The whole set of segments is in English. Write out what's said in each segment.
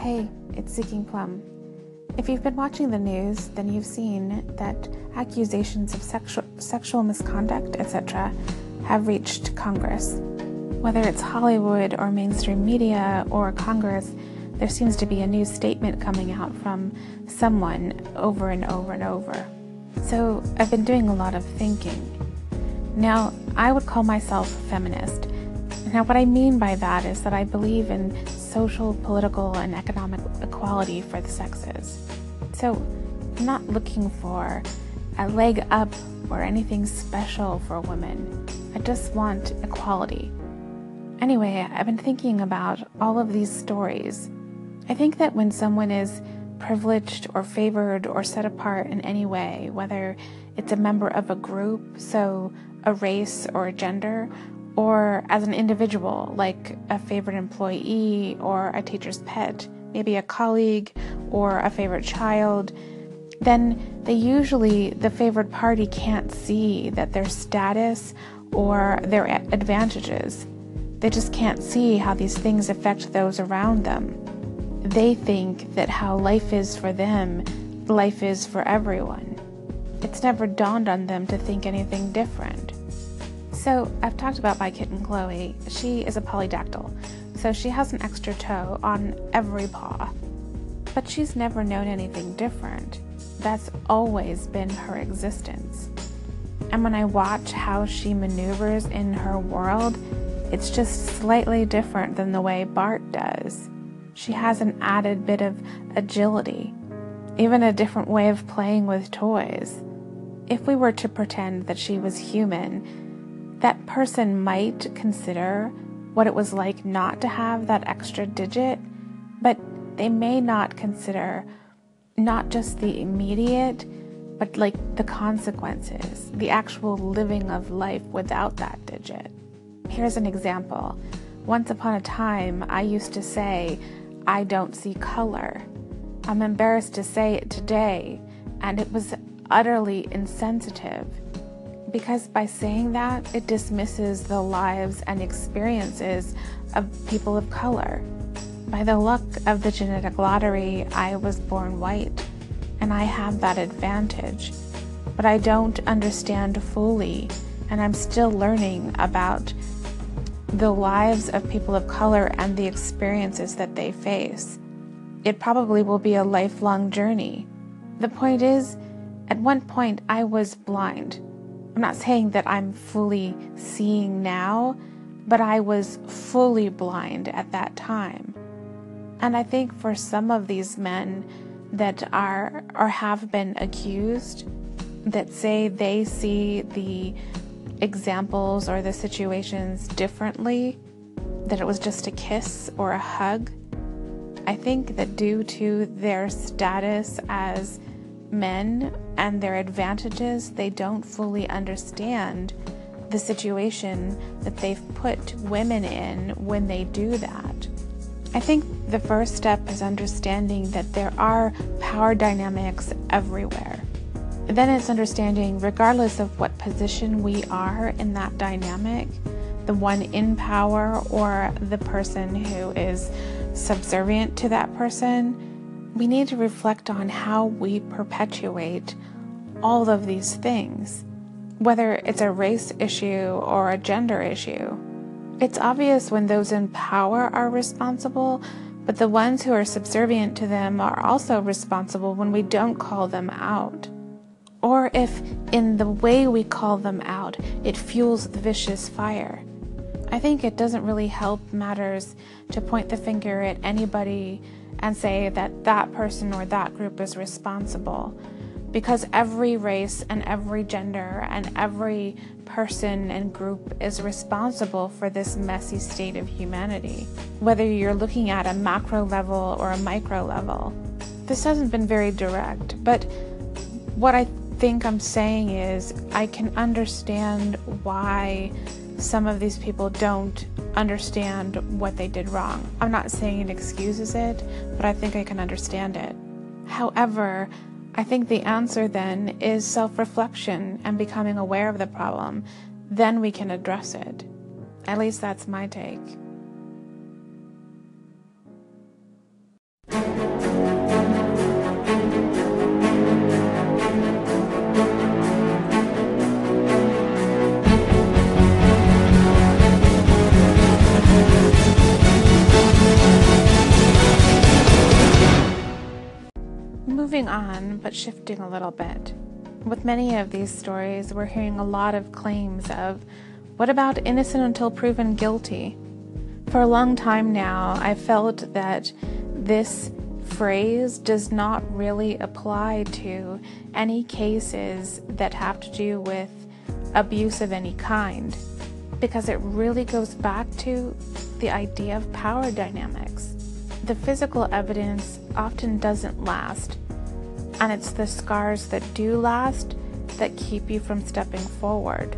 Hey, it's Seeking Plum. If you've been watching the news, then you've seen that accusations of sexual, sexual misconduct, etc., have reached Congress. Whether it's Hollywood or mainstream media or Congress, there seems to be a new statement coming out from someone over and over and over. So I've been doing a lot of thinking. Now, I would call myself a feminist. Now, what I mean by that is that I believe in social, political, and economic equality for the sexes. So, I'm not looking for a leg up or anything special for women. I just want equality. Anyway, I've been thinking about all of these stories. I think that when someone is privileged or favored or set apart in any way, whether it's a member of a group, so a race or a gender, or as an individual, like a favorite employee or a teacher's pet, maybe a colleague or a favorite child, then they usually, the favored party can't see that their status or their advantages. They just can't see how these things affect those around them. They think that how life is for them, life is for everyone. It's never dawned on them to think anything different. So, I've talked about my kitten Chloe. She is a polydactyl, so she has an extra toe on every paw. But she's never known anything different. That's always been her existence. And when I watch how she maneuvers in her world, it's just slightly different than the way Bart does. She has an added bit of agility, even a different way of playing with toys. If we were to pretend that she was human, that person might consider what it was like not to have that extra digit, but they may not consider not just the immediate, but like the consequences, the actual living of life without that digit. Here's an example. Once upon a time, I used to say, I don't see color. I'm embarrassed to say it today, and it was utterly insensitive because by saying that, it dismisses the lives and experiences of people of color. By the luck of the genetic lottery, I was born white, and I have that advantage. But I don't understand fully, and I'm still learning about the lives of people of color and the experiences that they face. It probably will be a lifelong journey. The point is, at one point, I was blind. I'm not saying that I'm fully seeing now, but I was fully blind at that time. And I think for some of these men that are or have been accused that say they see the examples or the situations differently, that it was just a kiss or a hug, I think that due to their status as men and their advantages, they don't fully understand the situation that they've put women in when they do that. I think the first step is understanding that there are power dynamics everywhere. Then it's understanding, regardless of what position we are in that dynamic, the one in power or the person who is subservient to that person, we need to reflect on how we perpetuate all of these things, whether it's a race issue or a gender issue. It's obvious when those in power are responsible, but the ones who are subservient to them are also responsible when we don't call them out. Or if, in the way we call them out, it fuels the vicious fire. I think it doesn't really help matters to point the finger at anybody and say that that person or that group is responsible because every race and every gender and every person and group is responsible for this messy state of humanity, whether you're looking at a macro level or a micro level. This hasn't been very direct, but what I think I'm saying is I can understand why some of these people don't understand what they did wrong. I'm not saying it excuses it, but I think I can understand it. However, I think the answer then is self reflection and becoming aware of the problem. Then we can address it. At least that's my take. But shifting a little bit. With many of these stories, we're hearing a lot of claims of, what about innocent until proven guilty? For a long time now, I felt that this phrase does not really apply to any cases that have to do with abuse of any kind, because it really goes back to the idea of power dynamics. The physical evidence often doesn't last, and it's the scars that do last that keep you from stepping forward.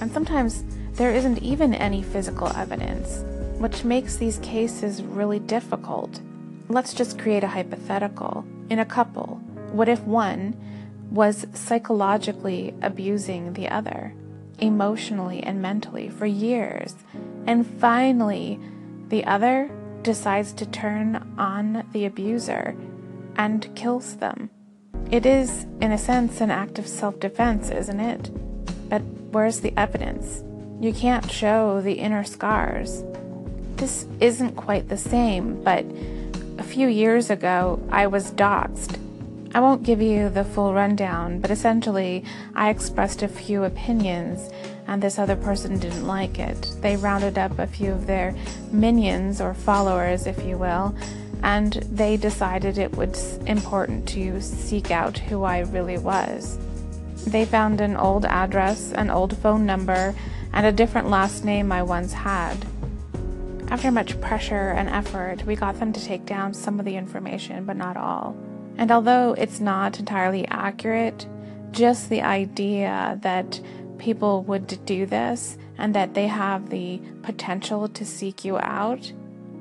And sometimes there isn't even any physical evidence, which makes these cases really difficult. Let's just create a hypothetical. In a couple, what if one was psychologically abusing the other, emotionally and mentally, for years, and finally the other decides to turn on the abuser and kills them? It is, in a sense, an act of self defense, isn't it? But where's the evidence? You can't show the inner scars. This isn't quite the same, but a few years ago, I was doxxed. I won't give you the full rundown, but essentially, I expressed a few opinions, and this other person didn't like it. They rounded up a few of their minions, or followers, if you will, and they decided it was important to seek out who I really was. They found an old address, an old phone number, and a different last name I once had. After much pressure and effort, we got them to take down some of the information, but not all. And although it's not entirely accurate, just the idea that people would do this and that they have the potential to seek you out,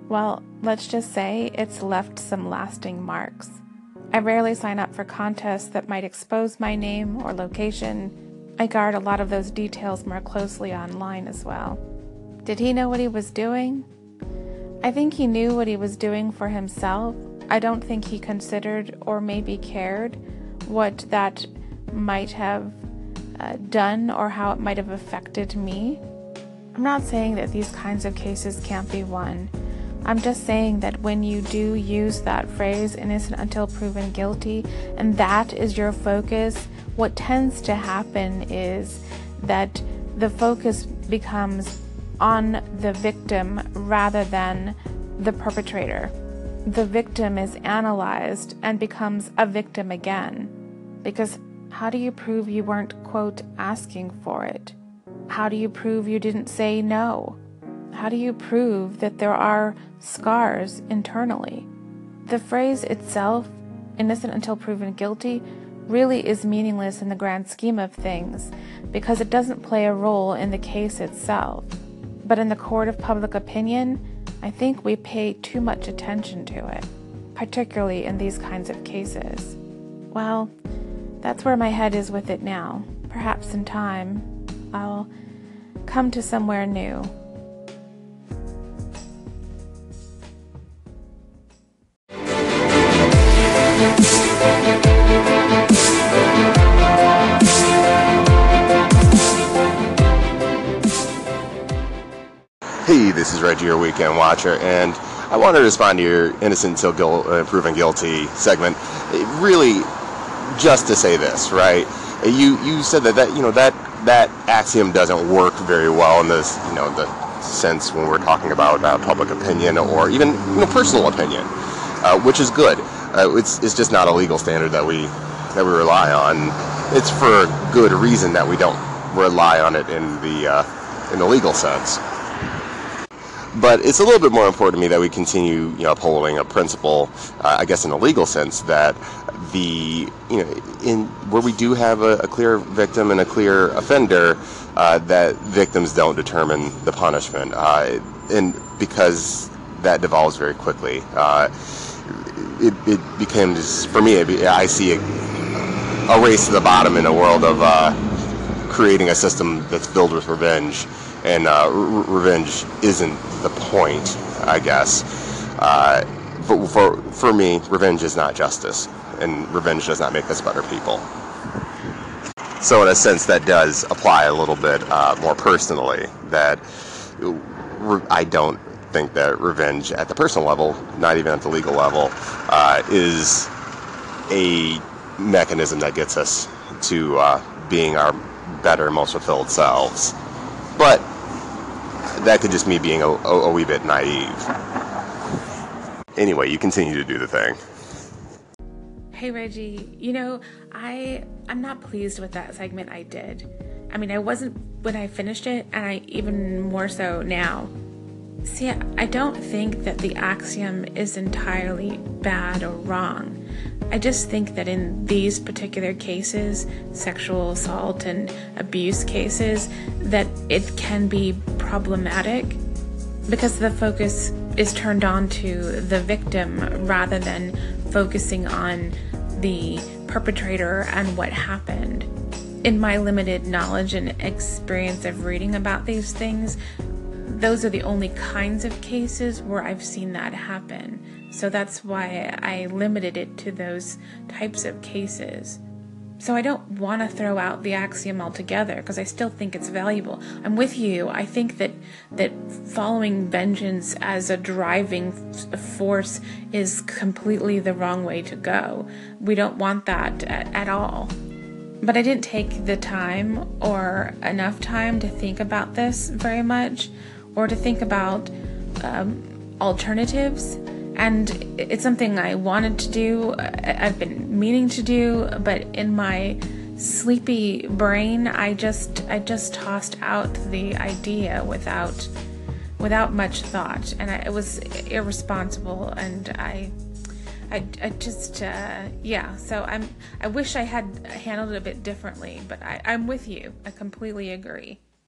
well, let's just say it's left some lasting marks. I rarely sign up for contests that might expose my name or location. I guard a lot of those details more closely online as well. Did he know what he was doing? I think he knew what he was doing for himself. I don't think he considered or maybe cared what that might have uh, done or how it might have affected me. I'm not saying that these kinds of cases can't be won. I'm just saying that when you do use that phrase, innocent until proven guilty, and that is your focus, what tends to happen is that the focus becomes on the victim rather than the perpetrator. The victim is analyzed and becomes a victim again. Because how do you prove you weren't, quote, asking for it? How do you prove you didn't say no? How do you prove that there are scars internally? The phrase itself, innocent until proven guilty, really is meaningless in the grand scheme of things because it doesn't play a role in the case itself. But in the court of public opinion, I think we pay too much attention to it, particularly in these kinds of cases. Well, that's where my head is with it now. Perhaps in time, I'll come to somewhere new. Reggie, your weekend watcher, and I want to respond to your innocent until uh, proven guilty segment. It really, just to say this, right? You you said that that you know that that axiom doesn't work very well in this you know the sense when we're talking about uh, public opinion or even you know personal opinion, uh, which is good. Uh, it's it's just not a legal standard that we that we rely on. It's for good reason that we don't rely on it in the uh, in the legal sense but it's a little bit more important to me that we continue you know, upholding a principle, uh, I guess in a legal sense, that the you know in where we do have a, a clear victim and a clear offender, uh, that victims don't determine the punishment, uh, and because that devolves very quickly. Uh, it, it becomes for me. It I see a, a, race to the bottom in a world of uh, creating a system that's filled with revenge and uh, revenge isn't the point, I guess. Uh, but for for me, revenge is not justice, and revenge does not make us better people. So, in a sense, that does apply a little bit uh, more personally. That I don't think that revenge at the personal level, not even at the legal level, uh, is a mechanism that gets us to uh, being our better, most fulfilled selves. But that could just me being a, a, a wee bit naive. Anyway, you continue to do the thing. Hey Reggie, you know, I I'm not pleased with that segment I did. I mean, I wasn't when I finished it, and I even more so now. See, I don't think that the axiom is entirely bad or wrong. I just think that in these particular cases, sexual assault and abuse cases, that it can be problematic because the focus is turned on to the victim rather than focusing on the perpetrator and what happened. In my limited knowledge and experience of reading about these things, those are the only kinds of cases where I've seen that happen. So that's why I limited it to those types of cases. So I don't want to throw out the axiom altogether because I still think it's valuable. I'm with you. I think that that following vengeance as a driving force is completely the wrong way to go. We don't want that at, at all. But I didn't take the time or enough time to think about this very much or to think about um, alternatives and it's something I wanted to do. I've been meaning to do, but in my sleepy brain, I just I just tossed out the idea without without much thought, and I, it was irresponsible. And I I, I just uh, yeah. So I'm I wish I had handled it a bit differently, but I, I'm with you. I completely agree.